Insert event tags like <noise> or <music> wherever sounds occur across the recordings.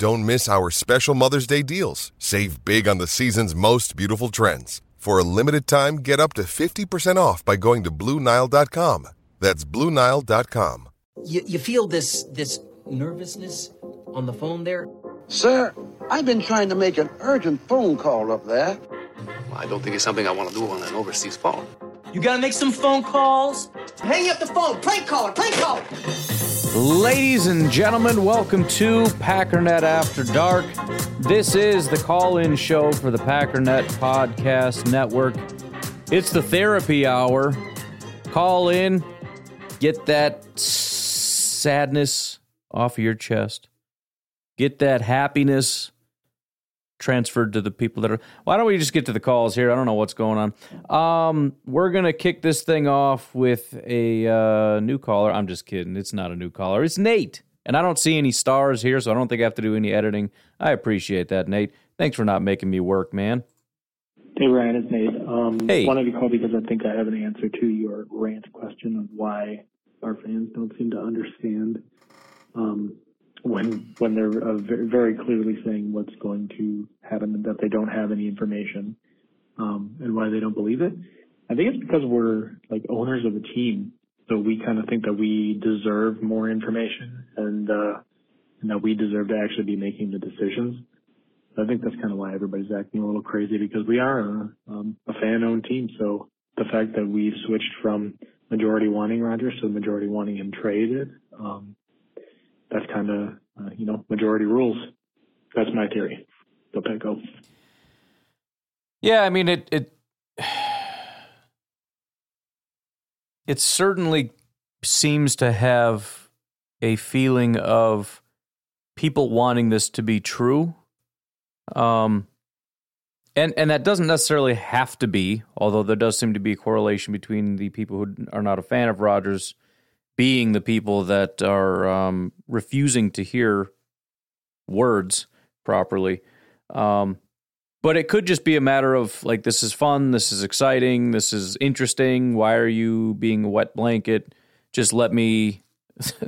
Don't miss our special Mother's Day deals. Save big on the season's most beautiful trends. For a limited time, get up to 50% off by going to BlueNile.com. That's BlueNile.com. You, you feel this this nervousness on the phone there? Sir, I've been trying to make an urgent phone call up there. I don't think it's something I want to do on an overseas phone. You gotta make some phone calls. Hang up the phone. Prank caller. Prank caller. Ladies and gentlemen, welcome to Packernet After Dark. This is the call in show for the Packernet Podcast Network. It's the therapy hour. Call in, get that sadness off of your chest, get that happiness transferred to the people that are. Why don't we just get to the calls here? I don't know what's going on. Um, we're gonna kick this thing off with a uh, new caller. I'm just kidding. It's not a new caller. It's Nate, and I don't see any stars here, so I don't think I have to do any editing. I appreciate that, Nate. Thanks for not making me work, man. Hey Ryan, it's Nate. Um, Hey. wanted to call because I think I have an answer to your rant question of why our fans don't seem to understand um, when when they're uh, very, clearly saying what's going to happen and that they don't have any information um, and why they don't believe it. I think it's because we're like owners of a team, so we kind of think that we deserve more information and uh, and that we deserve to actually be making the decisions. I think that's kind of why everybody's acting a little crazy because we are a, um, a fan-owned team. So the fact that we've switched from majority wanting Rodgers to majority wanting him traded, um, that's kind of uh, you know majority rules. That's my theory. Go Petco. Yeah, I mean it it <sighs> it certainly seems to have a feeling of people wanting this to be true. Um and and that doesn't necessarily have to be, although there does seem to be a correlation between the people who are not a fan of Rodgers being the people that are um, refusing to hear words properly. Um, but it could just be a matter of like, this is fun, this is exciting, this is interesting. Why are you being a wet blanket? Just let me. <laughs>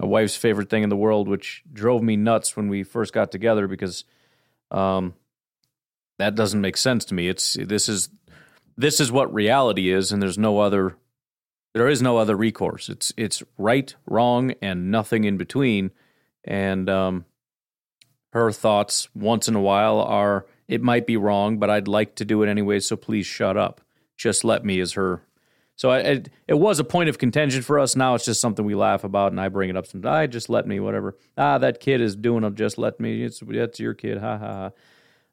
my wife's favorite thing in the world, which drove me nuts when we first got together because um, that doesn't make sense to me. It's this is this is what reality is, and there's no other there is no other recourse. It's it's right, wrong, and nothing in between. And um, her thoughts once in a while are it might be wrong, but I'd like to do it anyway. So please shut up. Just let me is her. So I, it, it was a point of contention for us. Now it's just something we laugh about, and I bring it up sometimes. I just let me, whatever. Ah, that kid is doing a just let me. It's that's your kid. Ha ha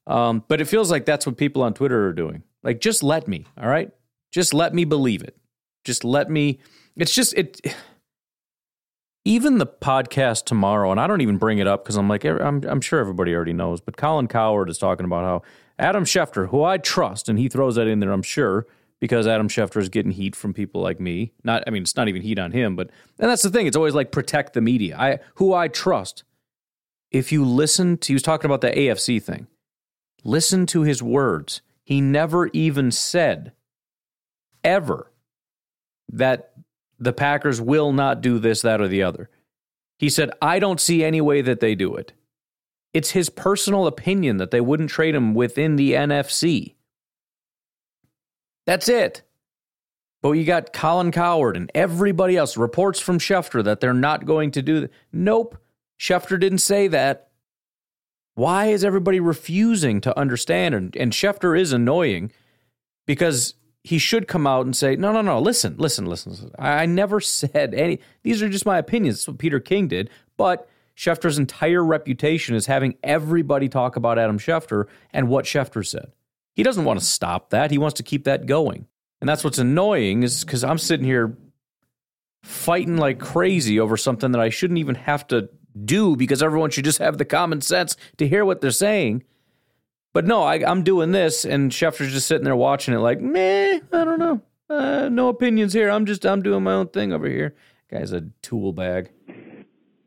ha. Um, but it feels like that's what people on Twitter are doing. Like, just let me. All right, just let me believe it just let me it's just it even the podcast tomorrow and i don't even bring it up because i'm like I'm, I'm sure everybody already knows but colin cowherd is talking about how adam schefter who i trust and he throws that in there i'm sure because adam schefter is getting heat from people like me. Not i mean it's not even heat on him but and that's the thing it's always like protect the media. I who i trust if you listen to he was talking about the afc thing. Listen to his words. He never even said ever that the Packers will not do this, that, or the other. He said, I don't see any way that they do it. It's his personal opinion that they wouldn't trade him within the NFC. That's it. But you got Colin Cowherd and everybody else, reports from Schefter that they're not going to do that. Nope. Schefter didn't say that. Why is everybody refusing to understand? And, and Schefter is annoying because he should come out and say, no, no, no, listen, listen, listen. listen. I, I never <laughs> said any, these are just my opinions. That's what Peter King did. But Schefter's entire reputation is having everybody talk about Adam Schefter and what Schefter said. He doesn't want to stop that. He wants to keep that going. And that's what's annoying is because I'm sitting here fighting like crazy over something that I shouldn't even have to do because everyone should just have the common sense to hear what they're saying. But no, I, am doing this, and Schefter's just sitting there watching it, like, meh, I don't know, uh, no opinions here. I'm just, I'm doing my own thing over here. Guy's a tool bag.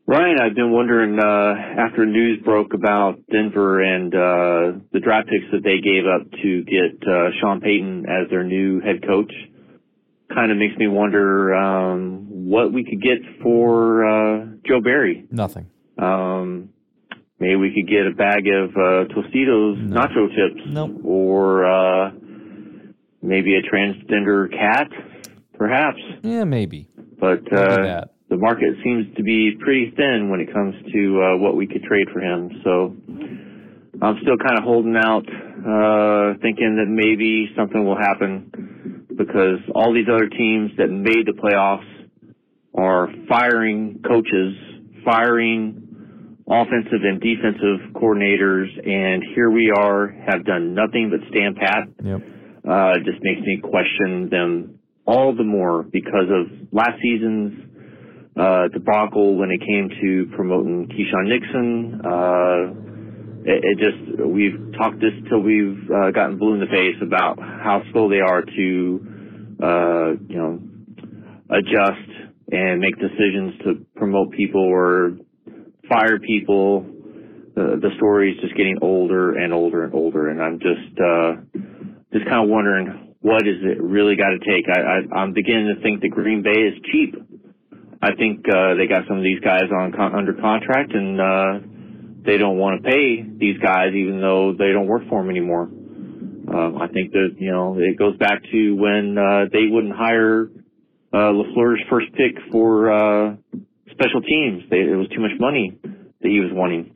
Ryan, I've been wondering uh, after news broke about Denver and uh, the draft picks that they gave up to get uh, Sean Payton as their new head coach. Kind of makes me wonder um, what we could get for uh, Joe Barry. Nothing. Um, maybe we could get a bag of uh, Tostitos no. nacho chips. Nope. Or uh, maybe a transgender cat, perhaps. Yeah, maybe. But uh, the market seems to be pretty thin when it comes to uh, what we could trade for him. So I'm still kind of holding out, uh, thinking that maybe something will happen because all these other teams that made the playoffs are firing coaches, firing offensive and defensive coordinators, and here we are, have done nothing but stand pat. Yep. Uh, it just makes me question them all the more because of last season's uh, debacle when it came to promoting Keisean Nixon. Uh, it, it, just we've talked this till we've uh, gotten blue in the face about how slow they are to uh, you know adjust and make decisions to promote people or fire people. The, the story is just getting older and older and older, and I'm just uh, just kind of wondering what is it really got to take. I, I, I'm beginning to think that Green Bay is cheap I think uh, they got some of these guys on con- under contract, and uh, they don't want to pay these guys, even though they don't work for them anymore. Um, I think that you know it goes back to when uh, they wouldn't hire uh, Lafleur's first pick for uh, special teams. They, it was too much money that he was wanting.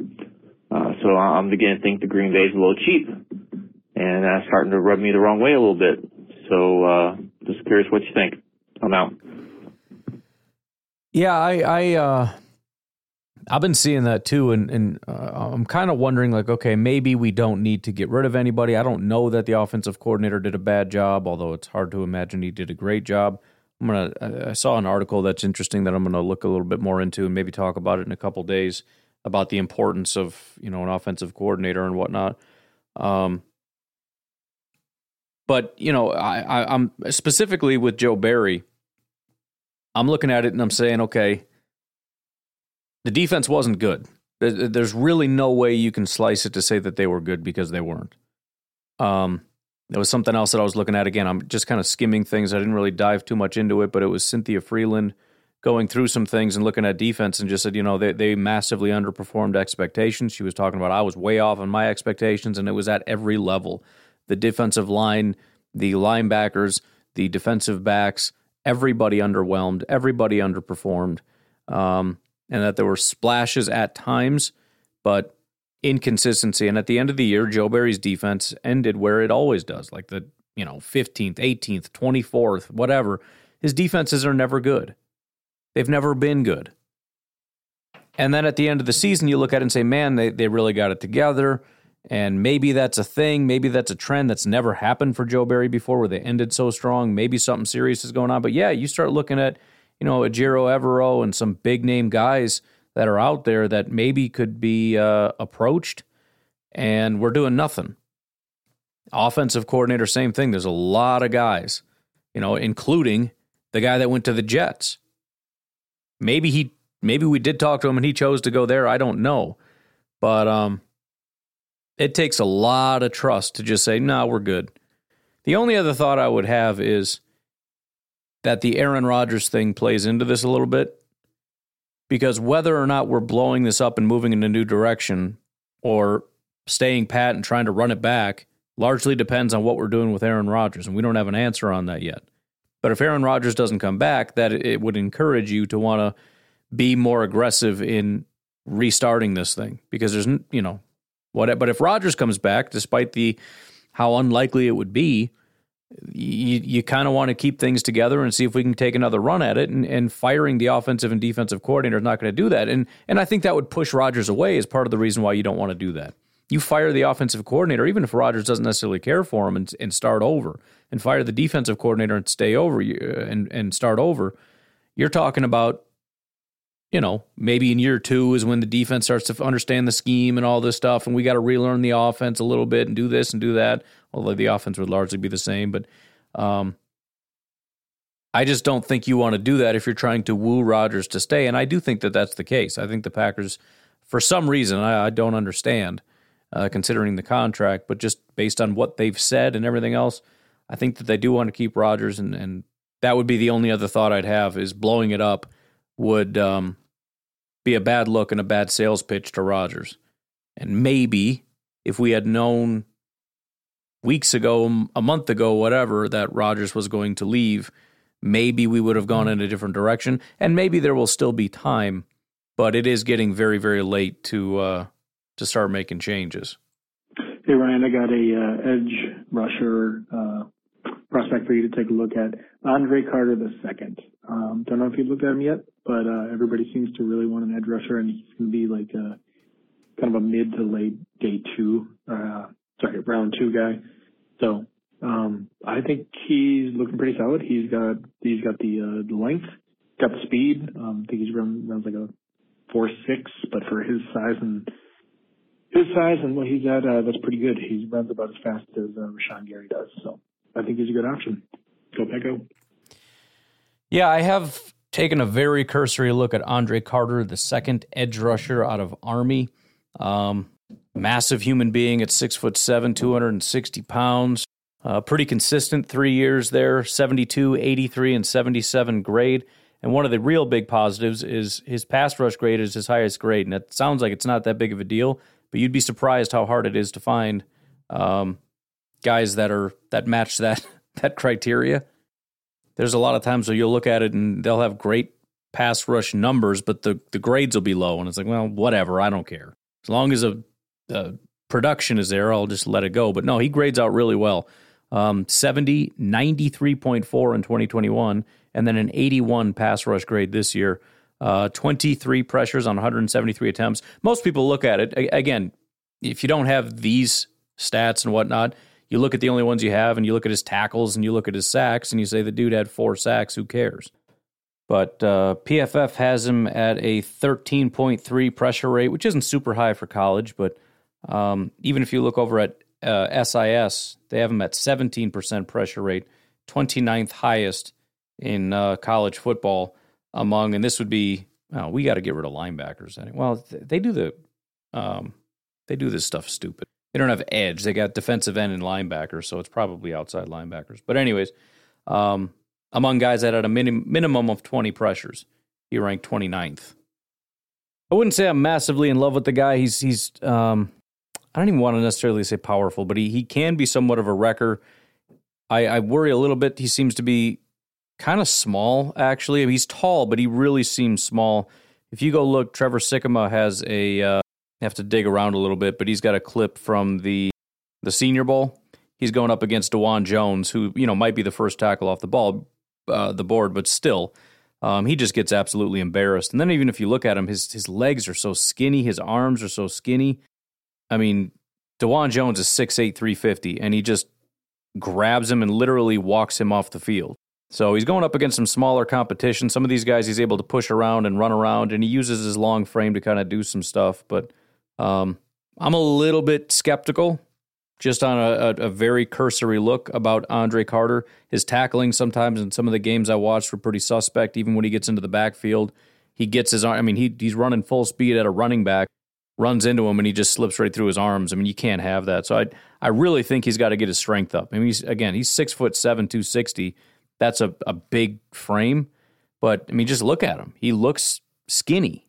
Uh, so I'm beginning to think the Green Bay is a little cheap, and that's starting to rub me the wrong way a little bit. So uh, just curious what you think. I'm out. Yeah, I, I, uh, I've been seeing that too, and and uh, I'm kind of wondering, like, okay, maybe we don't need to get rid of anybody. I don't know that the offensive coordinator did a bad job, although it's hard to imagine he did a great job. I'm gonna. I saw an article that's interesting that I'm gonna look a little bit more into and maybe talk about it in a couple days about the importance of you know an offensive coordinator and whatnot. Um, but you know, I, I, I'm specifically with Joe Barry. I'm looking at it and I'm saying, okay, the defense wasn't good. There's really no way you can slice it to say that they were good because they weren't. Um, there was something else that I was looking at again. I'm just kind of skimming things. I didn't really dive too much into it, but it was Cynthia Frelund going through some things and looking at defense and just said, you know, they, they massively underperformed expectations. She was talking about I was way off on my expectations, and it was at every level. The defensive line, the linebackers, the defensive backs, everybody underwhelmed, everybody underperformed, um, and that there were splashes at times, but inconsistency. And at the end of the year, Joe Barry's defense ended where it always does, like the you know 15th, 18th, 24th, whatever. His defenses are never good. They've never been good. And then at the end of the season, you look at it and say, man, they, they really got it together. And maybe that's a thing. Maybe that's a trend that's never happened for Joe Barry before where they ended so strong. Maybe something serious is going on. But yeah, you start looking at, you know, Ejiro Evero and some big name guys that are out there that maybe could be uh, approached, and we're doing nothing. Offensive coordinator, same thing. There's a lot of guys, you know, including the guy that went to the Jets. Maybe he, maybe we did talk to him and he chose to go there. I don't know, but um, it takes a lot of trust to just say, no, nah, we're good. The only other thought I would have is that the Aaron Rodgers thing plays into this a little bit because whether or not we're blowing this up and moving in a new direction or staying pat and trying to run it back largely depends on what we're doing with Aaron Rodgers. And we don't have an answer on that yet. But if Aaron Rodgers doesn't come back, that it would encourage you to want to be more aggressive in restarting this thing because there's, you know, What? But if Rodgers comes back, despite the how unlikely it would be, you, you kind of want to keep things together and see if we can take another run at it. And, and firing the offensive and defensive coordinator is not going to do that. And and I think that would push Rodgers away as part of the reason why you don't want to do that. You fire the offensive coordinator, even if Rodgers doesn't necessarily care for him, and, and start over, and fire the defensive coordinator and stay over you uh, and and start over. You're talking about you know, maybe in year two is when the defense starts to understand the scheme and all this stuff, and we got to relearn the offense a little bit and do this and do that. Although the offense would largely be the same, but um, I just don't think you want to do that if you're trying to woo Rodgers to stay. And I do think that that's the case. I think the Packers, for some reason, I, I don't understand, uh, considering the contract, but just based on what they've said and everything else, I think that they do want to keep Rodgers, and, and that would be the only other thought I'd have is blowing it up would um, be a bad look and a bad sales pitch to Rodgers. And maybe if we had known weeks ago, a month ago, whatever, that Rodgers was going to leave, maybe we would have gone in a different direction. And maybe there will still be time, but it is getting very, very late to uh, to start making changes. Hey Ryan, I got a uh, edge rusher uh, prospect for you to take a look at. Andre Carter the second. Um, don't know if you've looked at him yet, but uh, everybody seems to really want an edge rusher, and he's going to be like a kind of a mid to late day two, uh, sorry, round two guy. So um, I think he's looking pretty solid. He's got he's got the uh, the length, got the speed. Um, I think he's run runs like a four six, but for his size and his size and what he's at, uh, that's pretty good. He runs about as fast as uh, Rashan Gary does. So I think he's a good option. Go Pecco. Yeah, I have taken a very cursory look at Andre Carter, the second edge rusher out of Army. Um, massive human being at six foot seven, 260 pounds. Uh, pretty consistent three years there 72, 83, and 77 grade. And one of the real big positives is his pass rush grade is his highest grade. And it sounds like it's not that big of a deal, but you'd be surprised how hard it is to find um, guys that are that match that <laughs> that criteria. There's a lot of times where you'll look at it and they'll have great pass rush numbers, but the the grades will be low, and it's like, well, whatever, I don't care. As long as a, a production is there, I'll just let it go. But no, he grades out really well. Um, 70, 93.4 in 2021, and then an 81 pass rush grade this year. Uh, 23 pressures on 173 attempts. Most people look at it again. If you don't have these stats and whatnot, you look at the only ones you have and you look at his tackles and you look at his sacks and you say the dude had four sacks. Who cares? But uh, PFF has him at a 13.3 pressure rate, which isn't super high for college. But um, even if you look over at uh, SIS, they have him at 17% pressure rate, 29th highest in uh, college football among, and this would be, oh, we got to get rid of linebackers. Well, they do the, um, they do this stuff stupid. They don't have edge. They got defensive end and linebackers, so it's probably outside linebackers. But anyways, um, among guys that had a minim- minimum of 20 pressures, he ranked 29th. I wouldn't say I'm massively in love with the guy. He's he's um, I don't even want to necessarily say powerful, but he he can be somewhat of a wrecker. I, I worry a little bit. He seems to be kind of small, actually. He's tall, but he really seems small. If you go look, Trevor Sikkema has a uh, have to dig around a little bit, but he's got a clip from the the Senior Bowl. He's going up against Dawand Jones, who you know might be the first tackle off the ball, uh, the board, but still, um, he just gets absolutely embarrassed. And then even if you look at him, his his legs are so skinny, his arms are so skinny. I mean, Dawand Jones is 6'8", 350, and he just grabs him and literally walks him off the field. So he's going up against some smaller competition. Some of these guys he's able to push around and run around, and he uses his long frame to kind of do some stuff. But um, I'm a little bit skeptical just on a, a, a, very cursory look about Andre Carter. His tackling sometimes in some of the games I watched were pretty suspect, even when he gets into the backfield. He gets his arm, I mean, he, he's running full speed at a running back, runs into him, and he just slips right through his arms. I mean, you can't have that. So I, I really think he's got to get his strength up. I mean, he's, again, he's six foot seven, 260. That's a, a big frame. But I mean, just look at him. He looks skinny.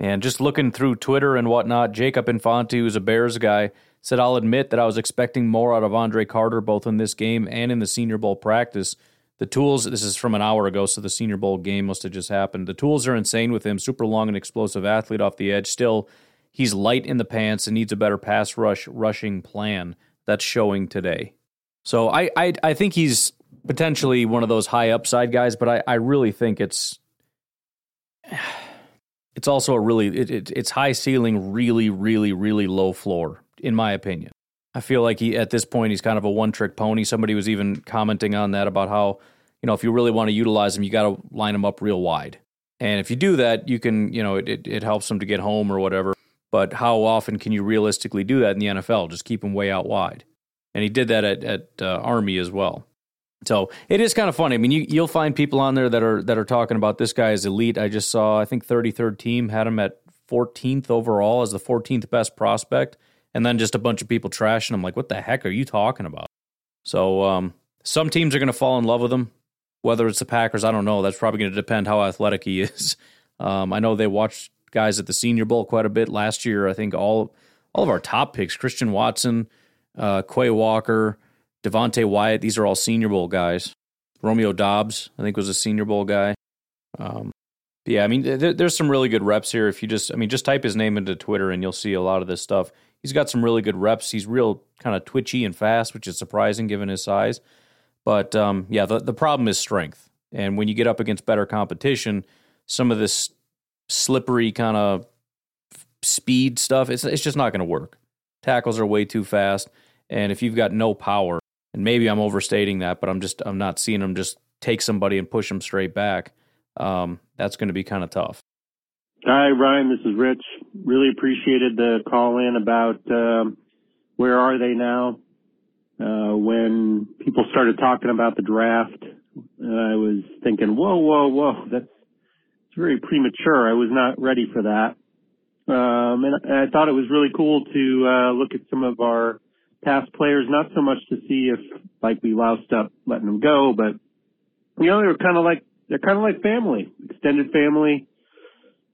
And just looking through Twitter and whatnot, Jacob Infante, who's a Bears guy, said, I'll admit that I was expecting more out of Andre Carter, both in this game and in the Senior Bowl practice. The tools, this is from an hour ago, so the Senior Bowl game must have just happened. The tools are insane with him, super long and explosive athlete off the edge. Still, he's light in the pants and needs a better pass rush rushing plan. That's showing today. So I I, I think he's potentially one of those high upside guys, but I, I really think it's <sighs> it's also a really it, it, it's high ceiling, really really really low floor in my opinion. I feel like he at this point he's kind of a one trick pony. Somebody was even commenting on that about how you know if you really want to utilize him, you got to line him up real wide. And if you do that, you can you know it, it, it helps him to get home or whatever. But how often can you realistically do that in the NFL? Just keep him way out wide. And he did that at at uh, Army as well. So it is kind of funny. I mean, you, you'll find people on there that are that are talking about this guy as elite. I just saw, I think 33rd team had him at 14th overall as the 14th best prospect, and then just a bunch of people trashing him. Like, what the heck are you talking about? So um, some teams are going to fall in love with him. Whether it's the Packers, I don't know. That's probably going to depend how athletic he is. <laughs> Um, I know they watched guys at the Senior Bowl quite a bit last year. I think all all of our top picks: Christian Watson, uh, Quay Walker. Devonte Wyatt, these are all Senior Bowl guys. Romeo Doubs, I think, was a Senior Bowl guy. Um, yeah, I mean, th- there's some really good reps here. If you just, I mean, just type his name into Twitter and you'll see a lot of this stuff. He's got some really good reps. He's real kind of twitchy and fast, which is surprising given his size. But um, yeah, the, the problem is strength. And when you get up against better competition, some of this slippery kind of speed stuff, it's, it's just not going to work. Tackles are way too fast. And if you've got no power, and maybe I'm overstating that, but I'm just I'm not seeing them just take somebody and push them straight back. Um, that's going to be kind of tough. Hi, Ryan. This is Rich. Really appreciated the call in about um, where are they now. Uh, when people started talking about the draft, I was thinking, whoa, whoa, whoa, that's very premature. I was not ready for that. Um, and I thought it was really cool to uh, look at some of our past players, not so much to see if like we loused up letting them go, but you know, they're kind of like, they're kind of like family, extended family.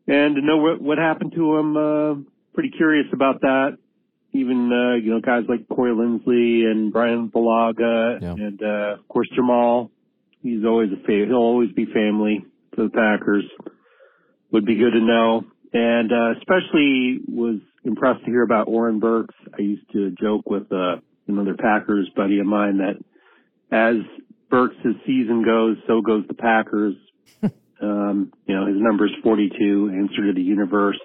And to know what, what happened to them, uh, pretty curious about that. Even, uh, you know, guys like Corey Linsley and Bryan Bulaga yeah. and, uh, of course Jamal. He's always a fa- he'll always be family the Packers. Would be good to know. And, uh, especially was impressed to hear about Oren Burks. I used to joke with uh, another Packers buddy of mine that as Burks' season goes, so goes the Packers. <laughs> um, you know, his number is 42, answer to the universe.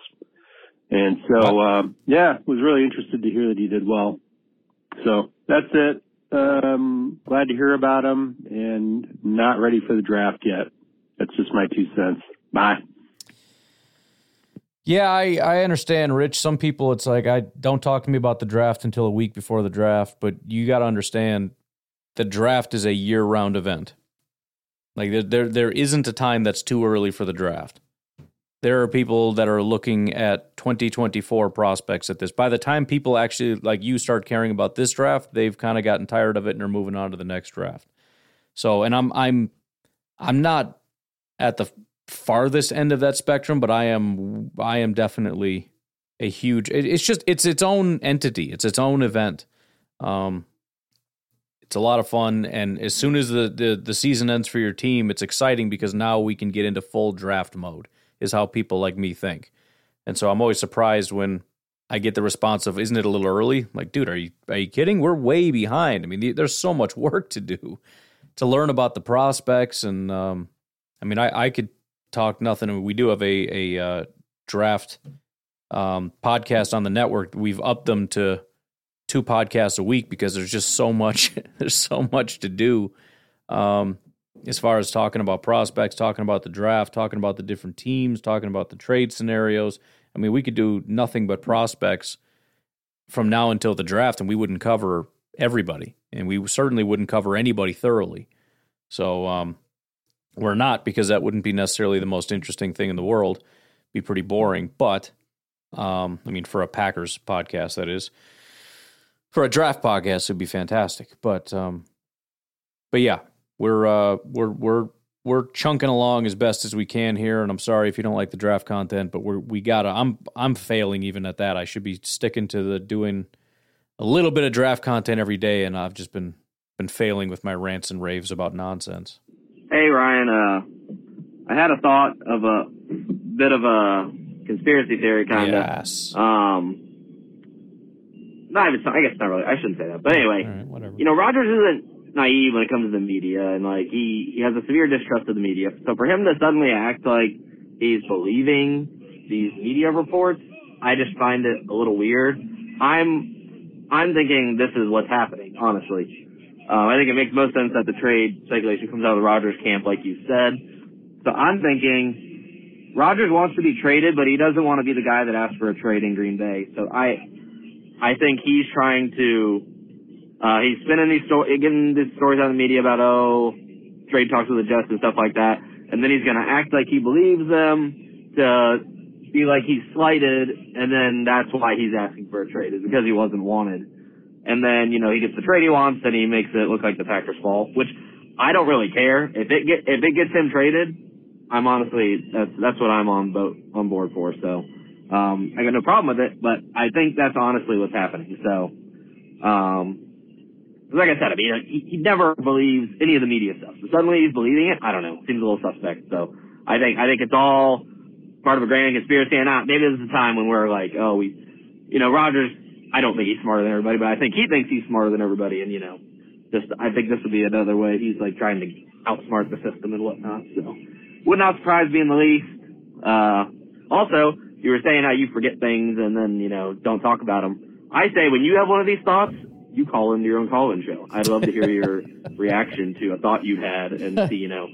And so, um, yeah, was really interested to hear that he did well. So that's it. Um, glad to hear about him and not ready for the draft yet. That's just my two cents. Bye. Yeah, I, I understand, Rich. Some people, it's like, I don't talk to me about the draft until a week before the draft, but you got to understand the draft is a year round event. Like, there, there, there isn't a time that's too early for the draft. There are people that are looking at 2024 prospects at this. By the time people actually, like you, start caring about this draft, they've kind of gotten tired of it and are moving on to the next draft. So, and I'm, I'm, I'm not at the farthest end of that spectrum, but I am I am definitely a huge. It, it's just it's its own entity. It's its own event. Um, it's a lot of fun, and as soon as the, the the season ends for your team, it's exciting because now we can get into full draft mode. Is how people like me think, and so I'm always surprised when I get the response of, "Isn't it a little early?" Like, dude, are you are you kidding? We're way behind. I mean, there's so much work to do to learn about the prospects, and um, I mean, I I could talk nothing. We do have a a uh, draft um, podcast on the network. We've upped them to two podcasts a week because there's just so much. <laughs> there's so much to do. Um, as far as talking about prospects, talking about the draft, talking about the different teams, talking about the trade scenarios. I mean, we could do nothing but prospects from now until the draft, and we wouldn't cover everybody, and we certainly wouldn't cover anybody thoroughly. So, um, we're not because that wouldn't be necessarily the most interesting thing in the world. Be pretty boring, but um, I mean, for a Packers podcast, that is. For a draft podcast, it'd be fantastic. But um, but yeah, we're uh, we're we're we're chunking along as best as we can here. And I'm sorry if you don't like the draft content, but we're we gotta. I'm I'm failing even at that. I should be sticking to the doing a little bit of draft content every day, and I've just been been failing with my rants and raves about nonsense. Hey Ryan, uh, I had a thought of a bit of a conspiracy theory kind of. Yes. Um, not even. I guess not really. I shouldn't say that. But anyway, whatever. you know, Rodgers isn't naive when it comes to the media, and like he he has a severe distrust of the media. So for him to suddenly act like he's believing these media reports, I just find it a little weird. I'm I'm thinking this is what's happening. Honestly, um, I think it makes most sense that the trade speculation comes out of the Rodgers camp, like you said. So I'm thinking Rodgers wants to be traded, but he doesn't want to be the guy that asks for a trade in Green Bay. So I I think he's trying to uh, he's spinning these stories, getting these stories out in the media about oh trade talks with the Jets and stuff like that, and then he's going to act like he believes them to be like he's slighted, and then that's why he's asking for a trade is because he wasn't wanted. And then you know he gets the trade he wants, and he makes it look like the Packers' fault, which I don't really care if it get if it gets him traded. I'm honestly that's that's what I'm on boat on board for. So um, I got no problem with it, but I think that's honestly what's happening. So um, like I said, I mean he, he never believes any of the media stuff. So suddenly he's believing it. I don't know. Seems a little suspect. So I think I think it's all part of a grand conspiracy. And not maybe this is a time when we're like, oh, we, you know, Rodgers. I don't think he's smarter than everybody, but I think he thinks he's smarter than everybody. And you know, just I think this would be another way he's like trying to outsmart the system and whatnot. So would not surprise me in the least. Uh, also, you were saying how you forget things and then you know don't talk about them. I say when you have one of these thoughts, you call into your own call-in show. I'd love to hear your <laughs> reaction to a thought you had and see you know.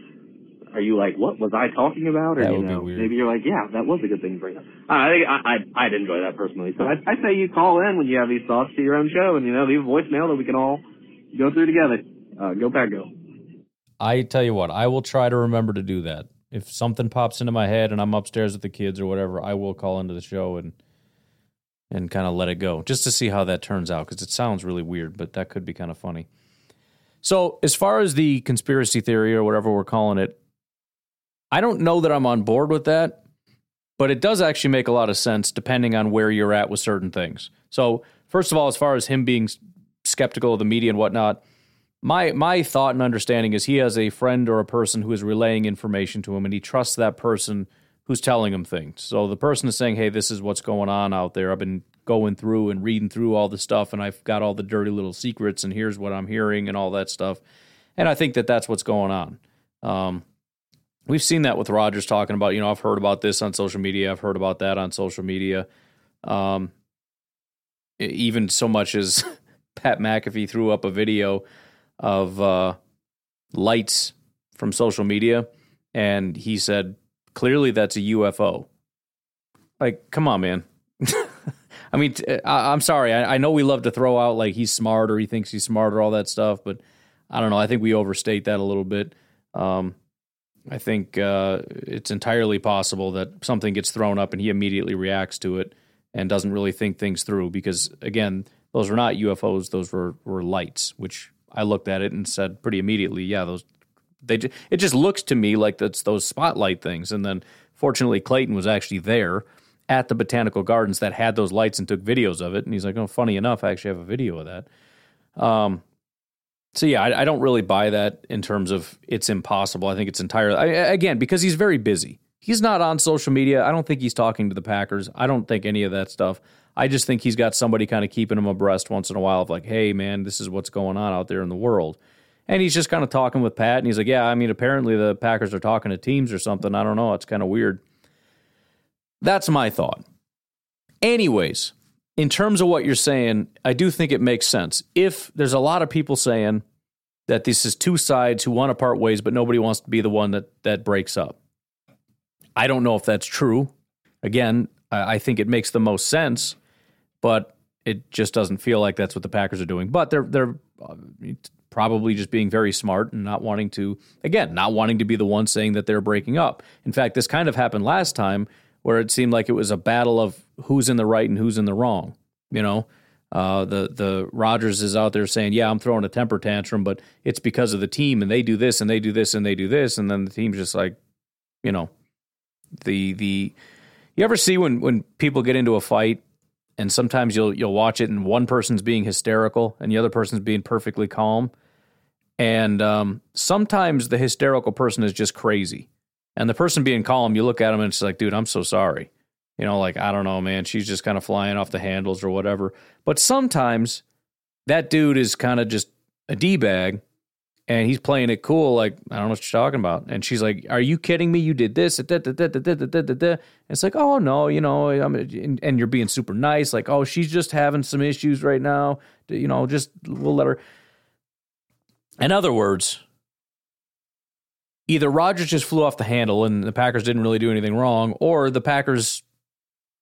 Are you like, what was I talking about? Or, That you would know, maybe you're like, yeah, that was a good thing to bring up. Uh, I think I, I, I'd enjoy that personally. So I, I say you call in when you have these thoughts to your own show and, you know, leave a voicemail that we can all go through together. Uh, go Pack Go. I tell you what, I will try to remember to do that. If something pops into my head and I'm upstairs with the kids or whatever, I will call into the show and and kind of let it go just to see how that turns out because it sounds really weird, but that could be kind of funny. So, as far as the conspiracy theory or whatever we're calling it, I don't know that I'm on board with that, but it does actually make a lot of sense depending on where you're at with certain things. So, first of all, as far as him being skeptical of the media and whatnot, my my thought and understanding is he has a friend or a person who is relaying information to him, and he trusts that person who's telling him things. So the person is saying, "Hey, this is what's going on out there. I've been going through and reading through all the stuff, and I've got all the dirty little secrets, and here's what I'm hearing, and all that stuff." And I think that that's what's going on. Um, we've seen that with Rodgers talking about, you know, I've heard about this on social media, I've heard about that on social media. Um, even so much as <laughs> Pat McAfee threw up a video of uh, lights from social media, and he said, clearly that's a UFO. Like, come on, man. <laughs> I mean, t- I, am sorry. I, I know we love to throw out like he's smart or he thinks he's smart or all that stuff, but I don't know. I think we overstate that a little bit. Um, I think uh, it's entirely possible that something gets thrown up and he immediately reacts to it and doesn't really think things through because, again, those were not UFOs; those were were lights. Which I looked at it and said pretty immediately, yeah, those they. It just looks to me like that's those spotlight things. And then, fortunately, Clayton was actually there at the botanical gardens that had those lights and took videos of it. And he's like, "Oh, funny enough, I actually have a video of that." Um, so yeah, I, I don't really buy that in terms of it's impossible. I think it's entirely I, again because he's very busy. He's not on social media. I don't think he's talking to the Packers. I don't think any of that stuff. I just think he's got somebody kind of keeping him abreast once in a while of like, hey man, this is what's going on out there in the world. And he's just kind of talking with Pat, and he's like, yeah, I mean, apparently the Packers are talking to teams or something. I don't know. It's kind of weird. That's my thought. Anyways, in terms of what you're saying, I do think it makes sense. If there's a lot of people saying that this is two sides who want to part ways, but nobody wants to be the one that that breaks up. I don't know if that's true. Again, I, I think it makes the most sense, but it just doesn't feel like that's what the Packers are doing. But they're they're uh, probably just being very smart and not wanting to again not wanting to be the one saying that they're breaking up. In fact, this kind of happened last time where it seemed like it was a battle of who's in the right and who's in the wrong. You know, uh, the the Rodgers is out there saying, "Yeah, I'm throwing a temper tantrum, but it's because of the team, and they do this, and they do this, and they do this," and then the team's just like, you know, the the. You ever see when when people get into a fight, and sometimes you'll you'll watch it, and one person's being hysterical, and the other person's being perfectly calm, and um, sometimes the hysterical person is just crazy, and the person being calm, you look at them and it's like, dude, I'm so sorry. You know, like I don't know, man, she's just kind of flying off the handles or whatever. But sometimes that dude is kind of just a d bag, and he's playing it cool. Like I don't know what you're talking about. And she's like, "Are you kidding me? You did this." It's like, "Oh no, you know," I'm, and you're being super nice. Like, "Oh, she's just having some issues right now. You know, just we'll let her." In other words, either Rodgers just flew off the handle and the Packers didn't really do anything wrong, or the Packers,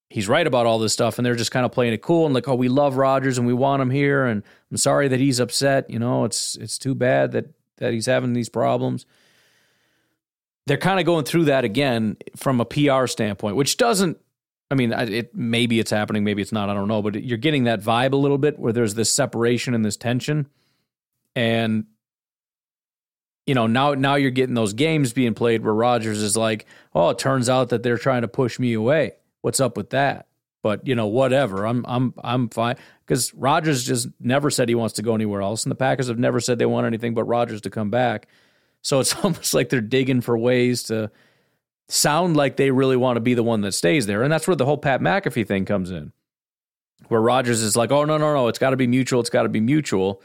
he's right about all this stuff and they're just kind of playing it cool and like, oh, we love Rodgers and we want him here, and I'm sorry that he's upset. You know, it's it's too bad that that he's having these problems. They're kind of going through that again from a PR standpoint, which doesn't. I mean, it maybe it's happening, maybe it's not. I don't know, but you're getting that vibe a little bit where there's this separation and this tension, and you know, now now you're getting those games being played where Rodgers is like, "Oh, it turns out that they're trying to push me away. What's up with that?" But you know, whatever. I'm I'm I'm fine because Rodgers just never said he wants to go anywhere else, and the Packers have never said they want anything but Rodgers to come back. So it's <laughs> almost like they're digging for ways to sound like they really want to be the one that stays there, and that's where the whole Pat McAfee thing comes in, where Rodgers is like, "Oh no no no, it's got to be mutual. It's got to be mutual,"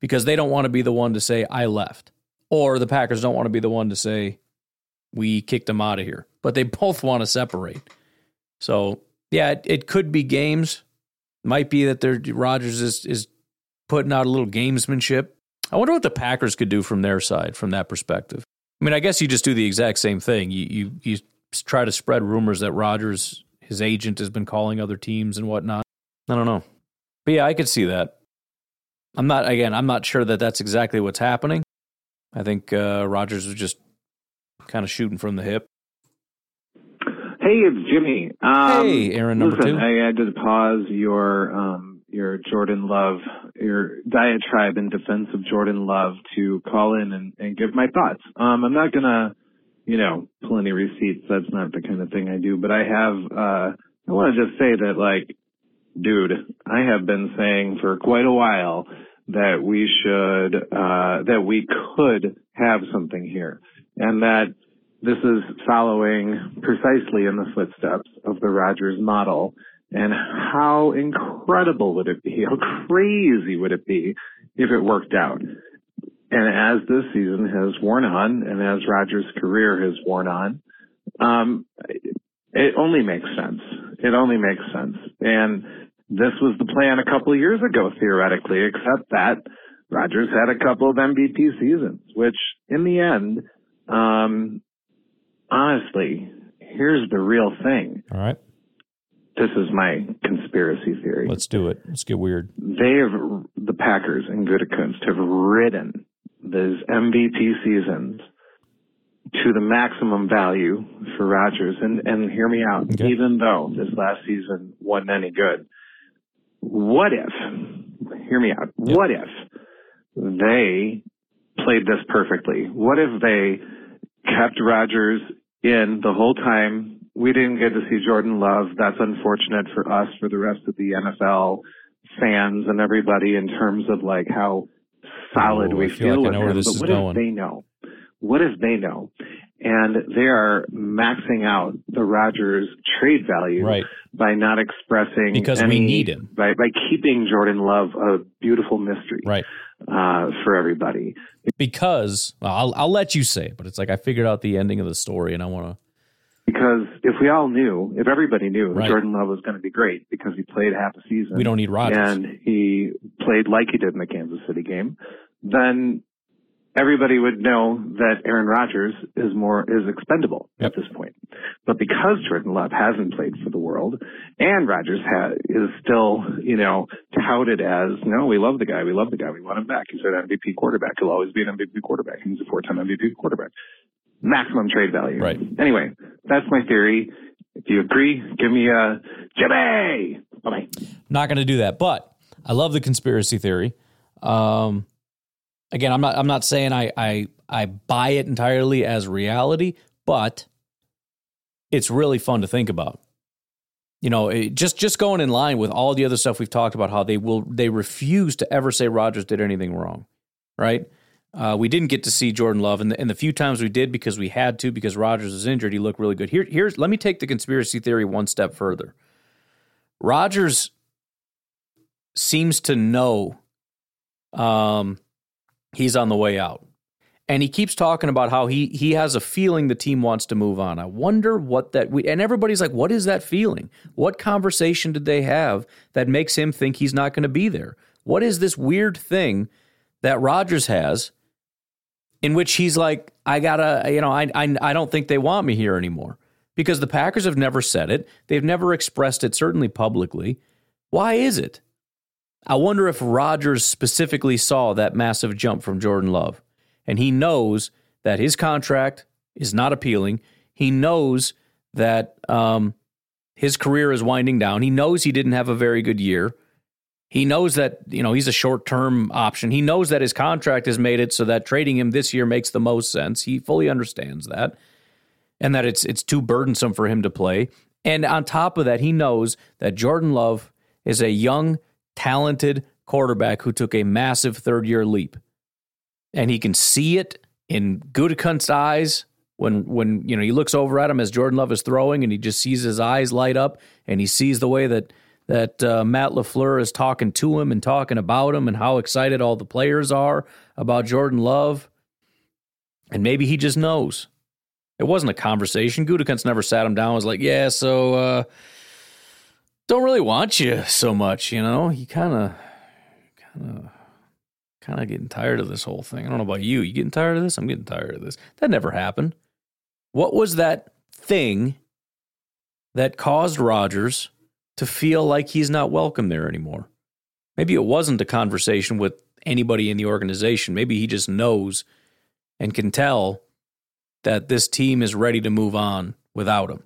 because they don't want to be the one to say I left or the Packers don't want to be the one to say we kicked him out of here. But they <laughs> both want to separate. So yeah, it, it could be games. Might be that their Rodgers is is putting out a little gamesmanship. I wonder what the Packers could do from their side, from that perspective. I mean, I guess you just do the exact same thing. You you you try to spread rumors that Rodgers, his agent, has been calling other teams and whatnot. I don't know, but yeah, I could see that. I'm not again. I'm not sure that that's exactly what's happening. I think uh, Rodgers was just kind of shooting from the hip. Hey, it's Jimmy. Um, hey, Aaron number listen, two. I had to pause your um, your Jordan Love, your diatribe in defense of Jordan Love to call in and, and give my thoughts. Um, I'm not gonna, you know, pull any receipts. That's not the kind of thing I do. But I have. Uh, I want to just say that, like, dude, I have been saying for quite a while that we should, uh, that we could have something here and that this is following precisely in the footsteps of the Rodgers model. And how incredible would it be? <laughs> How crazy would it be if it worked out? And as this season has worn on and as Rodgers' career has worn on, um, it only makes sense. It only makes sense. And this was the plan a couple of years ago, theoretically, except that Rodgers had a couple of MVP seasons, which in the end, um, honestly, here's the real thing. All right. This is my conspiracy theory. Let's do it. Let's get weird. They have, the Packers and Gutekunst have ridden those MVP seasons to the maximum value for Rodgers. And, and hear me out. Okay. Even though this last season wasn't any good, what if, hear me out, Yep. what if they played this perfectly? What if they kept Rodgers in the whole time? We didn't get to see Jordan Love. That's unfortunate for us, for the rest of the NFL fans and everybody in terms of like how solid Oh, we I feel like I with know where him. this but is what going. if they know? What if they know? And they are maxing out the Rodgers trade value Right. by not expressing Because we need him. by by keeping Jordan Love a beautiful mystery Right. uh, for everybody. Because well, I'll I'll let you say it, but it's like I figured out the ending of the story and I want to Because if we all knew, if everybody knew Right. Jordan Love was going to be great because he played half a season, We don't need Rodgers, and he played like he did in the Kansas City game, then everybody would know that Aaron Rodgers is more is expendable Yep. at this point. But because Jordan Love hasn't played for the world, and Rodgers ha- is still, you know, touted as no, we love the guy, we love the guy, we want him back. He's an MVP quarterback. He'll always be an MVP quarterback. He's a four-time MVP quarterback. Maximum trade value. Right. Anyway, that's my theory. If you agree, give me a Jimmy. Bye bye. not going to do that. But I love the conspiracy theory. Um, again, I'm not I'm not saying I I I buy it entirely as reality, but it's really fun to think about. You know, it, just just going in line with all the other stuff we've talked about, how they will they refuse to ever say Rodgers did anything wrong, right? Uh, we didn't get to see Jordan Love, and the, and the few times we did because we had to because Rodgers was injured, he looked really good. Here, here's let me take the conspiracy theory one step further. Rodgers seems to know um, he's on the way out, and he keeps talking about how he he has a feeling the team wants to move on. I wonder what that we, and everybody's like, what is that feeling? What conversation did they have that makes him think he's not going to be there? What is this weird thing that Rodgers has? in which he's like, I gotta, you know, I, I, I don't think they want me here anymore because the Packers have never said it. They've never expressed it, certainly publicly. Why is it? I wonder if Rodgers specifically saw that massive jump from Jordan Love and he knows that his contract is not appealing. He knows that um, his career is winding down. He knows he didn't have a very good year. He knows that, you know, he's a short-term option. He knows that his contract has made it so that trading him this year makes the most sense. He fully understands that. And that it's it's too burdensome for him to play. And on top of that, he knows that Jordan Love is a young, talented quarterback who took a massive third-year leap. And he can see it in Gutekunst's eyes when when you know he looks over at him as Jordan Love is throwing and he just sees his eyes light up and he sees the way that that uh, Matt LaFleur is talking to him and talking about him and how excited all the players are about Jordan Love. And maybe he just knows. It wasn't a conversation. Gutekunst never sat him down was like, yeah, so uh, don't really want you so much, you know? He kind of, kind of, kind of getting tired of this whole thing. I don't know about you. You getting tired of this? I'm getting tired of this. That never happened. What was that thing that caused Rodgers to feel like he's not welcome there anymore. Maybe it wasn't a conversation with anybody in the organization. Maybe he just knows and can tell that this team is ready to move on without him.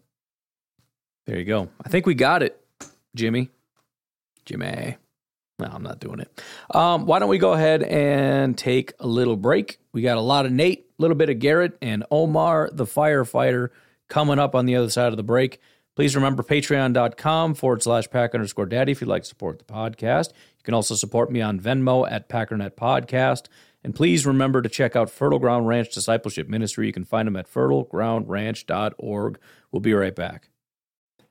There you go. I think we got it, Jimmy. Jimmy. No, I'm not doing it. Um, why don't we go ahead and take a little break? We got a lot of Nate, a little bit of Garrett, and Omar, the firefighter, coming up on the other side of the break. Please remember patreon.com forward slash pack underscore daddy if you'd like to support the podcast. You can also support me on Venmo at Packernet Podcast. And please remember to check out Fertile Ground Ranch Discipleship Ministry. You can find them at fertilegroundranch.org. We'll be right back.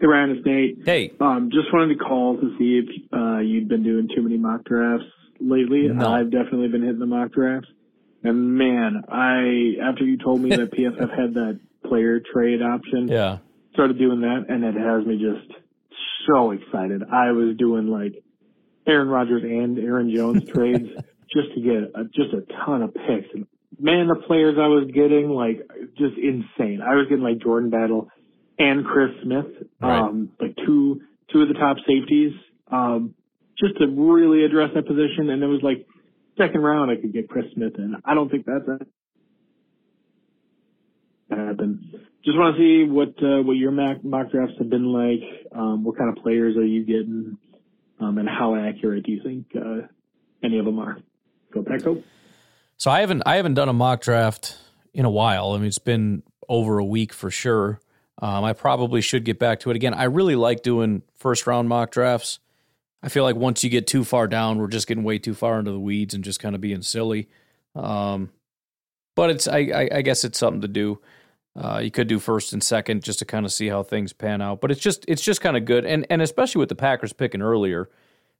Hey, Ryan, it's Nate. Hey. Um, just wanted to call to see if uh, you'd been doing too many mock drafts lately. No. I've definitely been hitting the mock drafts. And man, I after you told me that <laughs> PFF had that player trade option, Yeah. started doing that, and it has me just so excited. I was doing like Aaron Rodgers and Aaron Jones <laughs> trades just to get a, just a ton of picks. And man, the players I was getting like just insane. I was getting like Jordan Battle and Chris Smith, Right. um, like two two of the top safeties, um, just to really address that position. And it was like second round I could get Chris Smith in. I don't think that's a happen. Just want to see what uh, what your mock, mock drafts have been like. Um, what kind of players are you getting, um, and how accurate do you think uh, any of them are? Go Petco. So I haven't I haven't done a mock draft in a while. I mean, it's been over a week for sure. Um, I probably should get back to it again. I really like doing first round mock drafts. I feel like once you get too far down, we're just getting way too far into the weeds and just kind of being silly. Um, but it's I, I, I guess it's something to do. Uh, you could do first and second just to kind of see how things pan out. But it's just it's just kind of good, and and especially with the Packers picking earlier,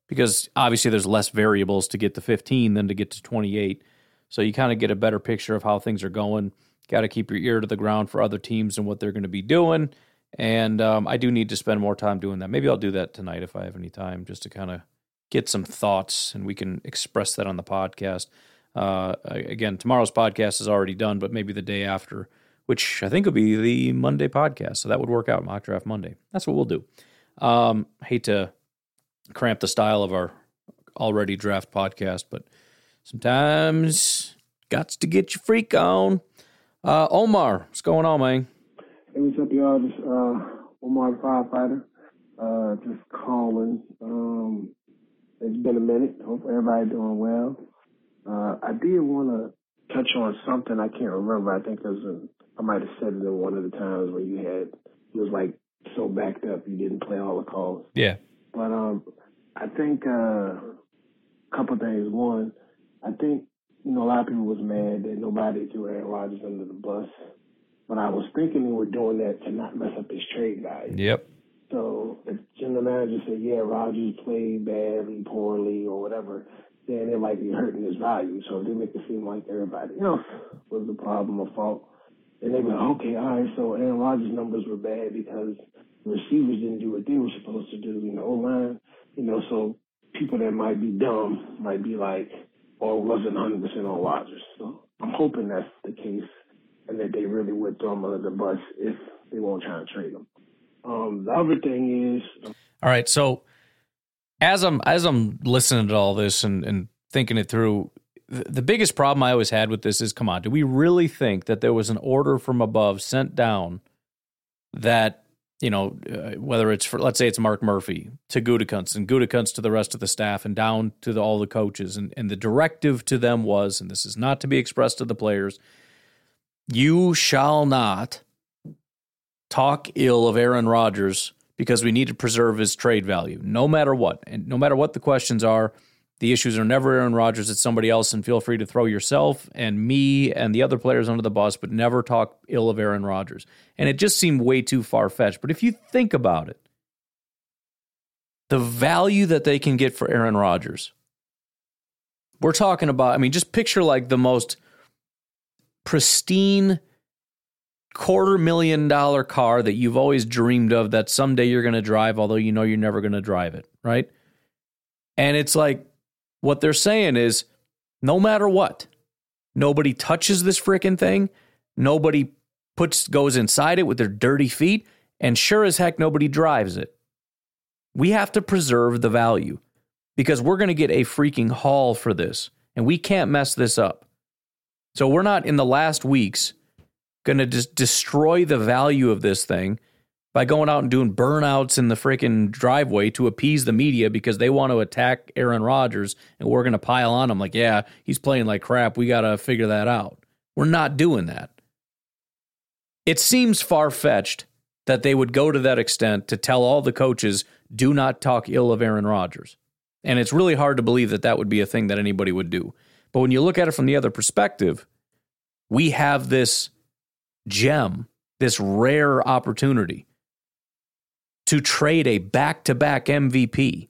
because obviously there's less variables to get to 15 than to get to 28. So you kind of get a better picture of how things are going. Got to keep your ear to the ground for other teams and what they're going to be doing. And um, I do need to spend more time doing that. Maybe I'll do that tonight if I have any time, just to kind of get some thoughts and we can express that on the podcast. Uh, again, tomorrow's podcast is already done, but maybe the day after, which I think will be the Monday podcast. So that would work out, mock draft Monday. That's what we'll do. Um, hate to cramp the style of our already draft podcast, but sometimes got to get your freak on. Uh, Omar, what's going on, man? Hey, what's up, y'all? This uh, Omar firefighter. Uh, just calling. Um, it's been a minute. Hope everybody doing well. Uh, I did want to touch on something I can't remember. I think it was a, I might have said it in one of the times where you had it was like so backed up you didn't play all the calls. Yeah. But um, I think uh, a couple things. One, I think you know a lot of people was mad that nobody threw Aaron Rodgers under the bus. But I was thinking they were doing that to not mess up his trade value. Yep. So if general manager said, yeah, Rodgers played badly, poorly, or whatever, then it might be hurting his value. So they make it seem like everybody else was the problem or fault. And they went, okay, all right, so Aaron Rodgers' numbers were bad because the receivers didn't do what they were supposed to do you know, O-line. You know, so people that might be dumb might be like, or wasn't 100% on Rodgers. So I'm hoping that's the case and that they really would throw him under the bus if they won't try and trade him. Um, the other thing is, All right. So as I'm as I'm listening to all this and, and thinking it through, the biggest problem I always had with this is, come on, do we really think that there was an order from above sent down that you know uh, whether it's for let's say it's Mark Murphy to Gutekunst and Gutekunst to the rest of the staff and down to the, all the coaches and and the directive to them was, and this is not to be expressed to the players, you shall not talk ill of Aaron Rodgers because we need to preserve his trade value, no matter what. And no matter what the questions are, the issues are never Aaron Rodgers, it's somebody else. And feel free to throw yourself and me and the other players under the bus, but never talk ill of Aaron Rodgers. And it just seemed way too far fetched. But if you think about it, the value that they can get for Aaron Rodgers, we're talking about, I mean, just picture like the most pristine quarter million dollar car that you've always dreamed of that someday you're going to drive, although you know you're never going to drive it, right? And it's like what they're saying is no matter what, nobody touches this freaking thing, nobody puts goes inside it with their dirty feet, and sure as heck nobody drives it. We have to preserve the value because we're going to get a freaking haul for this, and we can't mess this up. So we're not in the last weeks going to just destroy the value of this thing by going out and doing burnouts in the freaking driveway to appease the media because they want to attack Aaron Rodgers and we're going to pile on him like, yeah, he's playing like crap. We got to figure that out. We're not doing that. It seems far fetched that they would go to that extent to tell all the coaches, do not talk ill of Aaron Rodgers. And it's really hard to believe that that would be a thing that anybody would do. But when you look at it from the other perspective, we have this gem, this rare opportunity to trade a back to back MVP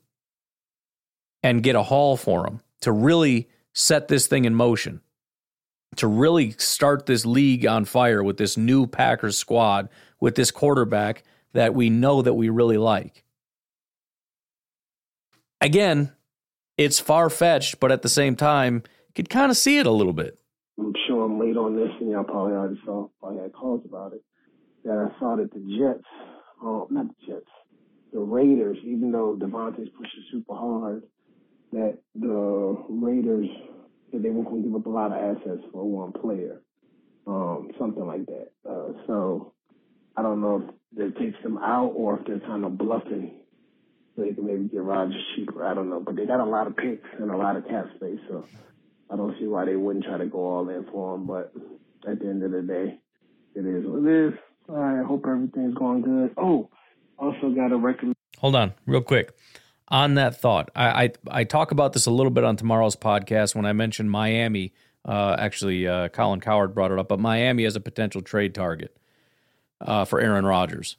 and get a haul for him to really set this thing in motion, to really start this league on fire with this new Packers squad, with this quarterback that we know that we really like. Again, it's far fetched, but at the same time, could kind of see it a little bit. I'm sure I'm late on this, and y'all probably already saw, probably had calls about it. That I saw that the Jets uh, not the Jets, the Raiders, even though Davante's pushing super hard, that the Raiders that they weren't going to give up a lot of assets for one player, um, something like that. Uh, so I don't know if that takes them out or if they're kind of bluffing so they can maybe get Rodgers cheaper. I don't know, but they got a lot of picks and a lot of cap space, so I don't see why they wouldn't try to go all in for him. But at the end of the day, it is what it is. I hope everything's going good. Oh, also got a recommend. Hold on, real quick. On that thought, I, I, I talk about this a little bit on tomorrow's podcast when I mentioned Miami. Uh, actually, uh, Colin Cowherd brought it up, but Miami as a potential trade target uh, for Aaron Rodgers.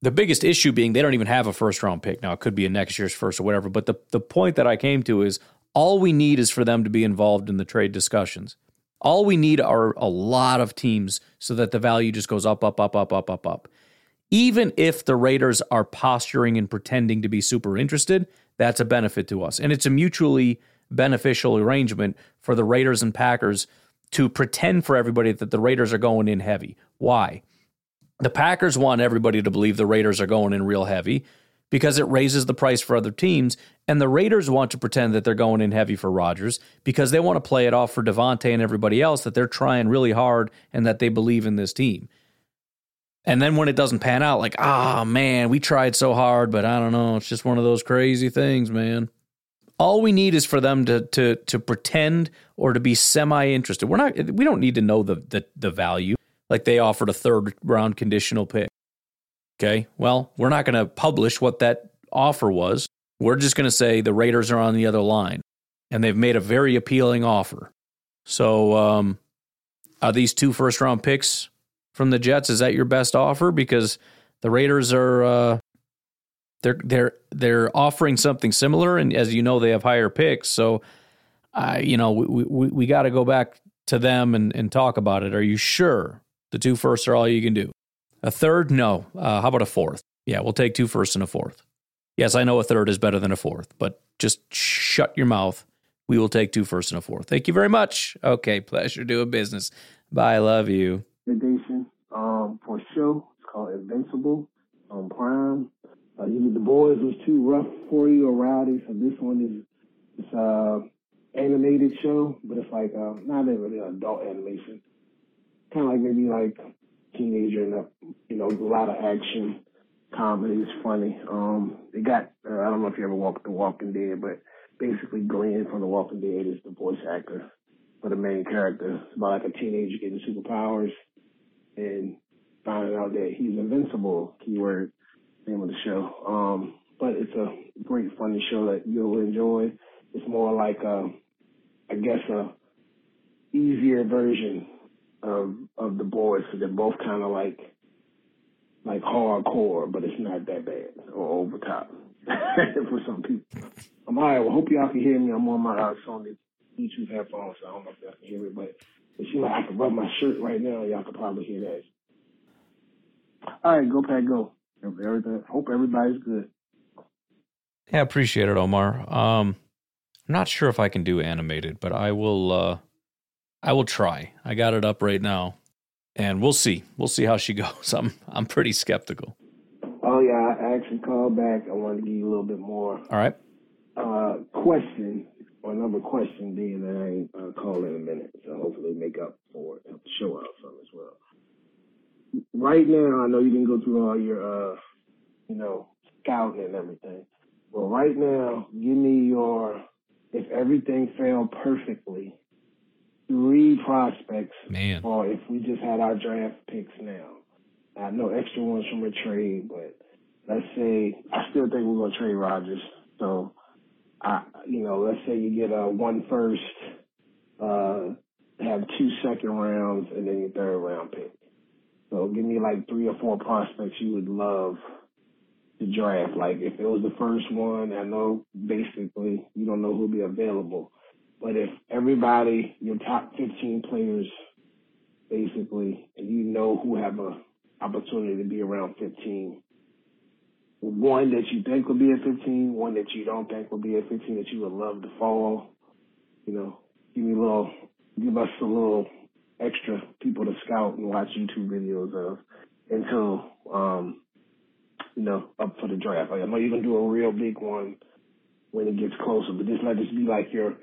The biggest issue being they don't even have a first round pick now. It could be a next year's first or whatever. But the the point that I came to is all we need is for them to be involved in the trade discussions. All we need are a lot of teams so that the value just goes up, up, up, up, up, up, up. Even if the Raiders are posturing and pretending to be super interested, that's a benefit to us. And it's a mutually beneficial arrangement for the Raiders and Packers to pretend for everybody that the Raiders are going in heavy. Why? The Packers want everybody to believe the Raiders are going in real heavy because it raises the price for other teams. And the Raiders want to pretend that they're going in heavy for Rodgers because they want to play it off for Davante and everybody else that they're trying really hard and that they believe in this team. And then when it doesn't pan out, like, ah, oh, man, we tried so hard, but I don't know. It's just one of those crazy things, man. All we need is for them to to to pretend or to be semi interested. We're not. We don't need to know the, the the value. Like they offered a third round conditional pick. Okay. Well, we're not going to publish what that offer was. We're just going to say the Raiders are on the other line and they've made a very appealing offer. So, um, are these two first round picks from the Jets? Is that your best offer? Because the Raiders are, uh, they're they're they're offering something similar, and as you know, they have higher picks. So, I you know we we, we got to go back to them and, and talk about it. Are you sure the two firsts are all you can do? A third? No. Uh, how about a fourth? Yeah, we'll take two firsts and a fourth. Yes, I know a third is better than a fourth, but just shut your mouth. We will take two firsts and a fourth. Thank you very much. Okay, pleasure doing business. Bye. I love you. Recommendation um, for a show. It's called Invincible on Prime. Uh, the boys was too rough for you or rowdy, so this one is it's uh animated show, but it's like uh, not really adult animation. Kind of like maybe like teenager and you know a lot of action, comedy is funny. Um, they got uh, I don't know if you ever watched The Walking Dead, but basically Glenn from The Walking Dead is the voice actor for the main character. It's about like a teenager getting superpowers and finding out that he's invincible. Keyword name of the show. Um, but it's a great funny show that you'll enjoy. It's more like a, I guess a easier version of of the boys, so they're both kind of like like hardcore, but it's not that bad or over top <laughs> for some people. I'm all right. Well, hope y'all can hear me. I'm on my uh, Sony Bluetooth headphones, so I don't know if y'all can hear me, but it seems like I can rub my shirt right now. Y'all can probably hear that. All right, go Pack, go. Everything. Hope everybody's good. Yeah, appreciate it, Omar. Um, I'm not sure if I can do animated, but I will. Uh, I will try. I got it up right now, and we'll see. We'll see how she <laughs> goes. I'm I'm pretty skeptical. Oh yeah, I actually called back. I wanted to give you a little bit more. All right. Uh, question or another question being that I ain't uh, call in a minute, so hopefully make up for it, help show out some as well. right now, I know you didn't go through all your, uh, you know, scouting and everything. But right now, give me your, if everything failed perfectly, three prospects. Man. Or if we just had our draft picks now. I know extra ones from a trade, but let's say, I still think we're going to trade Rodgers. So, I, you know, let's say you get a one first, uh, have two second rounds and then your third round pick. So give me like three or four prospects you would love to draft. Like if it was the first one, I know basically you don't know who'll be available. But if everybody, your top 15 players, basically, and you know who have a opportunity to be around 15, one that you think will be at 15, one that you don't think will be at 15 that you would love to follow, you know, give me a little, give us a little extra people to scout and watch YouTube videos of until, um, you know, up for the draft. Like, I know you're gonna do a real big one when it gets closer, but just let this be like your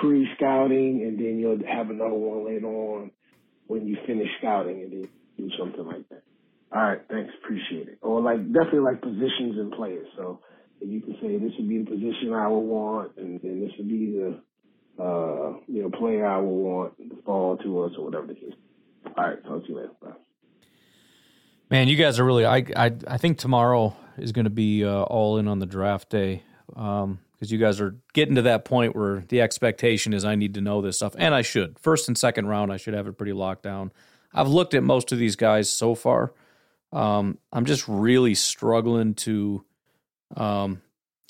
pre-scouting, and then you'll have another one later on when you finish scouting, and then do something like that. All right, thanks, appreciate it. Or like definitely like positions and players. So you can say this would be the position I would want, and then this would be the uh, you know player I would want to fall to us, or whatever the case. All right, talk to you later. Bye. Man, you guys are really. I I, I think tomorrow is going to be uh, all in on the draft day because you guys are getting to that point where the expectation is I need to know this stuff, and I should. First and second round, I should have it pretty locked down. I've looked at most of these guys so far. Um, I'm just really struggling to. Um,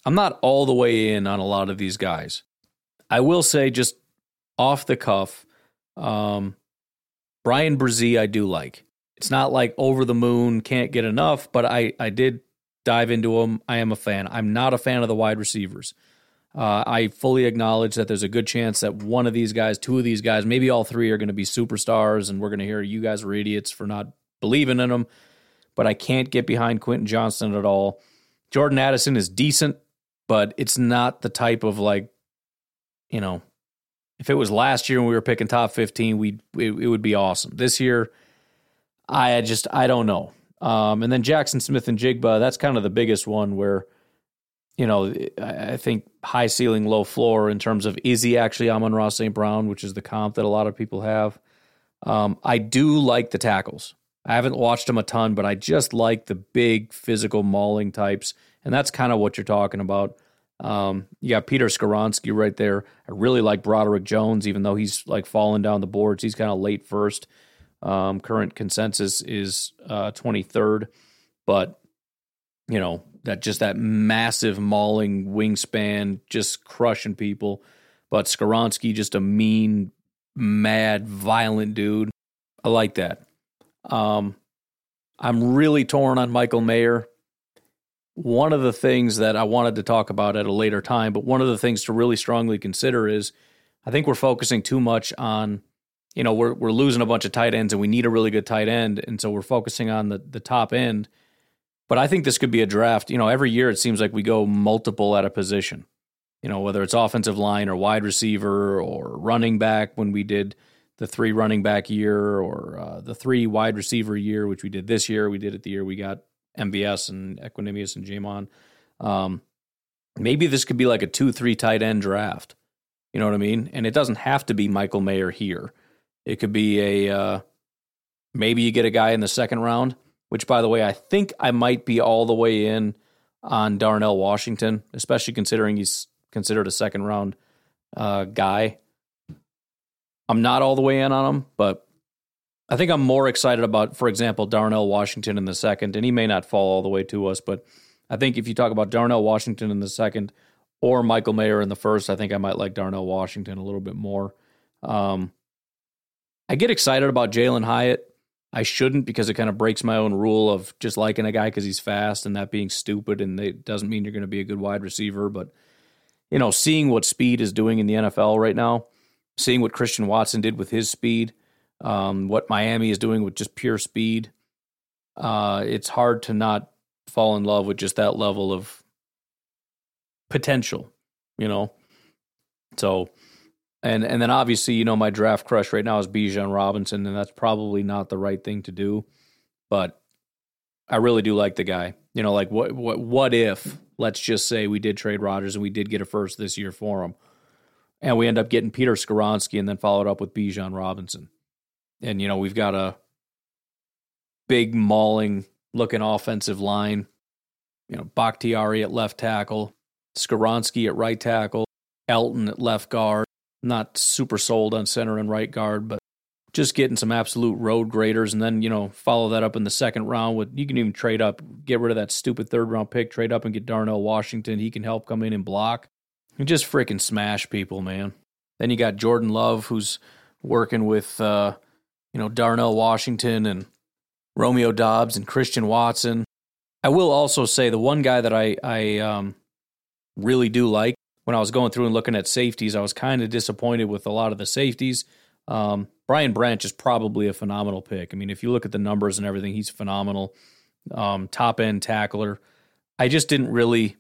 I'm not all the way in on a lot of these guys. I will say, just off the cuff, um, Bryan Bresee, I do like. It's not like over the moon, can't get enough, but I, I did dive into him. I am a fan. I'm not a fan of the wide receivers. Uh, I fully acknowledge that there's a good chance that one of these guys, two of these guys, maybe all three are going to be superstars, and we're going to hear you guys are idiots for not believing in them. But I can't get behind Quentin Johnson at all. Jordan Addison is decent, but it's not the type of like, you know, if it was last year when we were picking top 15, we it, it would be awesome. This year, I just I don't know. Um, and then Jaxon Smith-Njigba, that's kind of the biggest one where, you know, I think high ceiling, low floor in terms of is he actually Amon-Ra St. Brown, which is the comp that a lot of people have. Um, I do like the tackles. I haven't watched them a ton, but I just like the big physical mauling types, and that's kind of what you're talking about. Um, you got Peter Skoronski right there. I really like Broderick Jones, even though he's like falling down the boards. He's kind of late first. Um, current consensus is uh, 23rd, but you know that just that massive mauling wingspan, just crushing people. But Skoronski, just a mean, mad, violent dude. I like that. Um, I'm really torn on Michael Mayer. One of the things that I wanted to talk about at a later time, but one of the things to really strongly consider is I think we're focusing too much on you know, we're we're losing a bunch of tight ends and we need a really good tight end, and so we're focusing on the the top end. But I think this could be a draft. You know, every year it seems like we go multiple at a position. You know, whether it's offensive line or wide receiver or running back when we did the three running back year or uh, the three wide receiver year, which we did this year. We did it the year we got MVS and Equanimeous and J'Mon. Um, maybe this could be like a two three tight end draft. You know what I mean? And it doesn't have to be Michael Mayer here. It could be a uh, maybe you get a guy in the second round, which by the way, I think I might be all the way in on Darnell Washington, especially considering he's considered a second round uh, guy. I'm not all the way in on him, but I think I'm more excited about, for example, Darnell Washington in the second, and he may not fall all the way to us, but I think if you talk about Darnell Washington in the second or Michael Mayer in the first, I think I might like Darnell Washington a little bit more. Um, I get excited about Jalin Hyatt. I shouldn't because it kind of breaks my own rule of just liking a guy because he's fast and that being stupid. And it doesn't mean you're going to be a good wide receiver. But, you know, seeing what speed is doing in the NFL right now, seeing what Christian Watson did with his speed, um, what Miami is doing with just pure speed, uh, it's hard to not fall in love with just that level of potential, you know? So and and then obviously, you know, my draft crush right now is Bijan Robinson, and that's probably not the right thing to do. but I really do like the guy. You know, like what what what if let's just say we did trade Rodgers and we did get a first this year for him, and we end up getting Peter Skoronski and then followed up with Bijan Robinson, and you know we've got a big mauling looking offensive line. You know, Bakhtiari at left tackle, Skoronski at right tackle, Elgton at left guard. Not super sold on center and right guard, but just getting some absolute road graders and then, you know, follow that up in the second round with you can even trade up, get rid of that stupid third round pick, trade up and get Darnell Washington. He can help come in and block. And just freaking smash people, man. Then you got Jordan Love who's working with uh, you know, Darnell Washington and Romeo Doubs and Christian Watson. I will also say the one guy that I I um, really do like when I was going through and looking at safeties, I was kind of disappointed with a lot of the safeties. Um, Brian Branch is probably a phenomenal pick. I mean, if you look at the numbers and everything, he's phenomenal. Um, top end tackler. I just didn't really.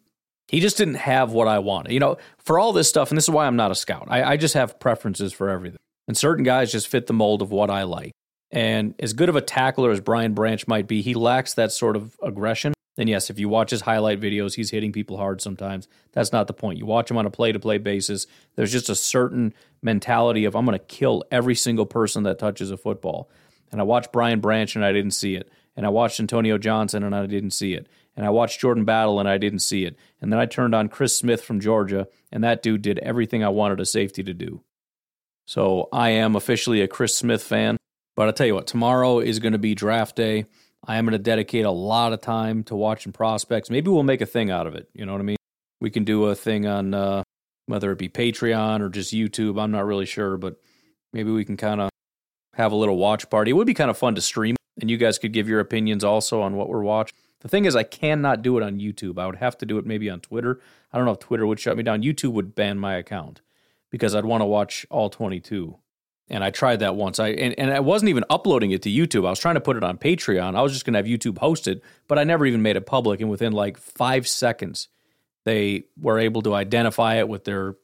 He just didn't have what I wanted. You know, for all this stuff, and this is why I'm not a scout. I, I just have preferences for everything. And certain guys just fit the mold of what I like. And as good of a tackler as Brian Branch might be, he lacks that sort of aggression. And yes, if you watch his highlight videos, he's hitting people hard sometimes. That's not the point. You watch him on a play to play basis, there's just a certain mentality of, I'm going to kill every single person that touches a football. And I watched Brian Branch and I didn't see it. And I watched Antonio Johnson and I didn't see it. And I watched Jordan Battle and I didn't see it. And then I turned on Chris Smith from Georgia, and that dude did everything I wanted a safety to do. So I am officially a Chris Smith fan. But I'll tell you what, tomorrow is going to be draft day. I am going to dedicate a lot of time to watching prospects. Maybe we'll make a thing out of it. You know what I mean? We can do a thing on uh, whether it be Patreon or just YouTube. I'm not really sure, but maybe we can kind of have a little watch party. It would be kind of fun to stream, and you guys could give your opinions also on what we're watching. The thing is, I cannot do it on YouTube. I would have to do it maybe on Twitter. I don't know if Twitter would shut me down. YouTube would ban my account because I'd want to watch all 22. And I tried that once. I and, and I wasn't even uploading it to YouTube. I was trying to put it on Patreon. I was just going to have YouTube hosted, but I never even made it public. And within like five seconds, they were able to identify it with their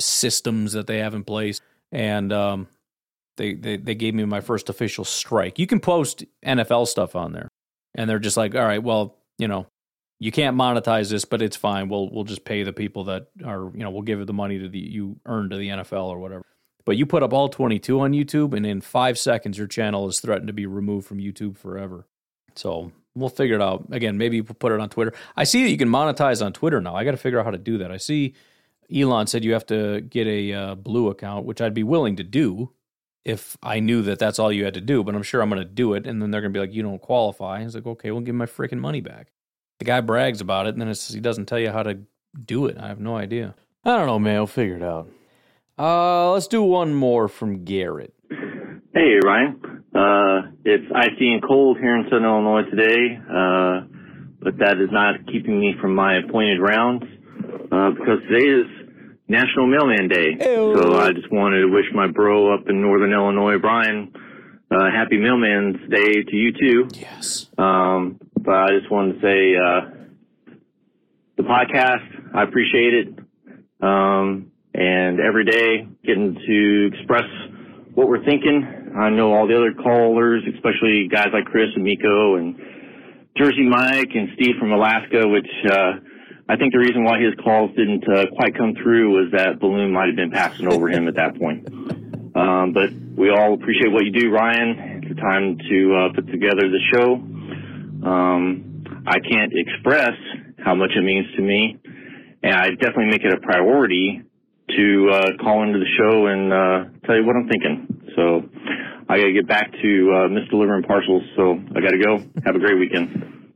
systems that they have in place, and um, they, they they gave me my first official strike. You can post NFL stuff on there, and they're just like, all right, well, you know, you can't monetize this, but it's fine. We'll we'll just pay the people that are you know we'll give the money to the you earn to the NFL or whatever. But you put up all 22 on YouTube, and in five seconds, your channel is threatened to be removed from YouTube forever. So we'll figure it out. Again, maybe we'll put it on Twitter. I see that you can monetize on Twitter now. I got to figure out how to do that. I see Elon said you have to get a uh, blue account, which I'd be willing to do if I knew that that's all you had to do. But I'm sure I'm going to do it, and then they're going to be like, "You don't qualify." He's like, "Okay, we'll give my freaking money back." The guy brags about it, and then he doesn't tell you how to do it. I have no idea. I don't know, man. We'll figure it out. Uh, let's do one more from Garrett. Hey, Ryan. Uh, it's icy and cold here in Southern Illinois today, uh, but that is not keeping me from my appointed rounds, uh, because today is National Mailman Day. Ew. So I just wanted to wish my bro up in Northern Illinois, Brian, uh, happy Mailman's Day to you too. Yes. Um, but I just wanted to say, uh, the podcast, I appreciate it. Um, and every day getting to express what we're thinking. I know all the other callers, especially guys like Chris and Miko and Jersey Mike and Steve from Alaska, which uh, I think the reason why his calls didn't uh, quite come through was that balloon might have been passing over him at that point. Um, but we all appreciate what you do, Ryan. It's time to uh, put together the show. Um, I can't express how much it means to me, and I definitely make it a priority to uh, call into the show and uh, tell you what I'm thinking. So I got to get back to uh, Miss Delivering Parcels. So I got to go. Have a great weekend.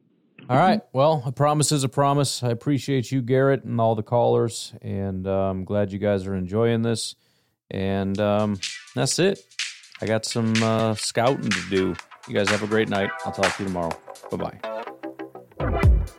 All right. Well, a promise is a promise. I appreciate you, Garrett, and all the callers, and I'm glad you guys are enjoying this. And um, that's it. I got some uh, scouting to do. You guys have a great night. I'll talk to you tomorrow. Bye bye.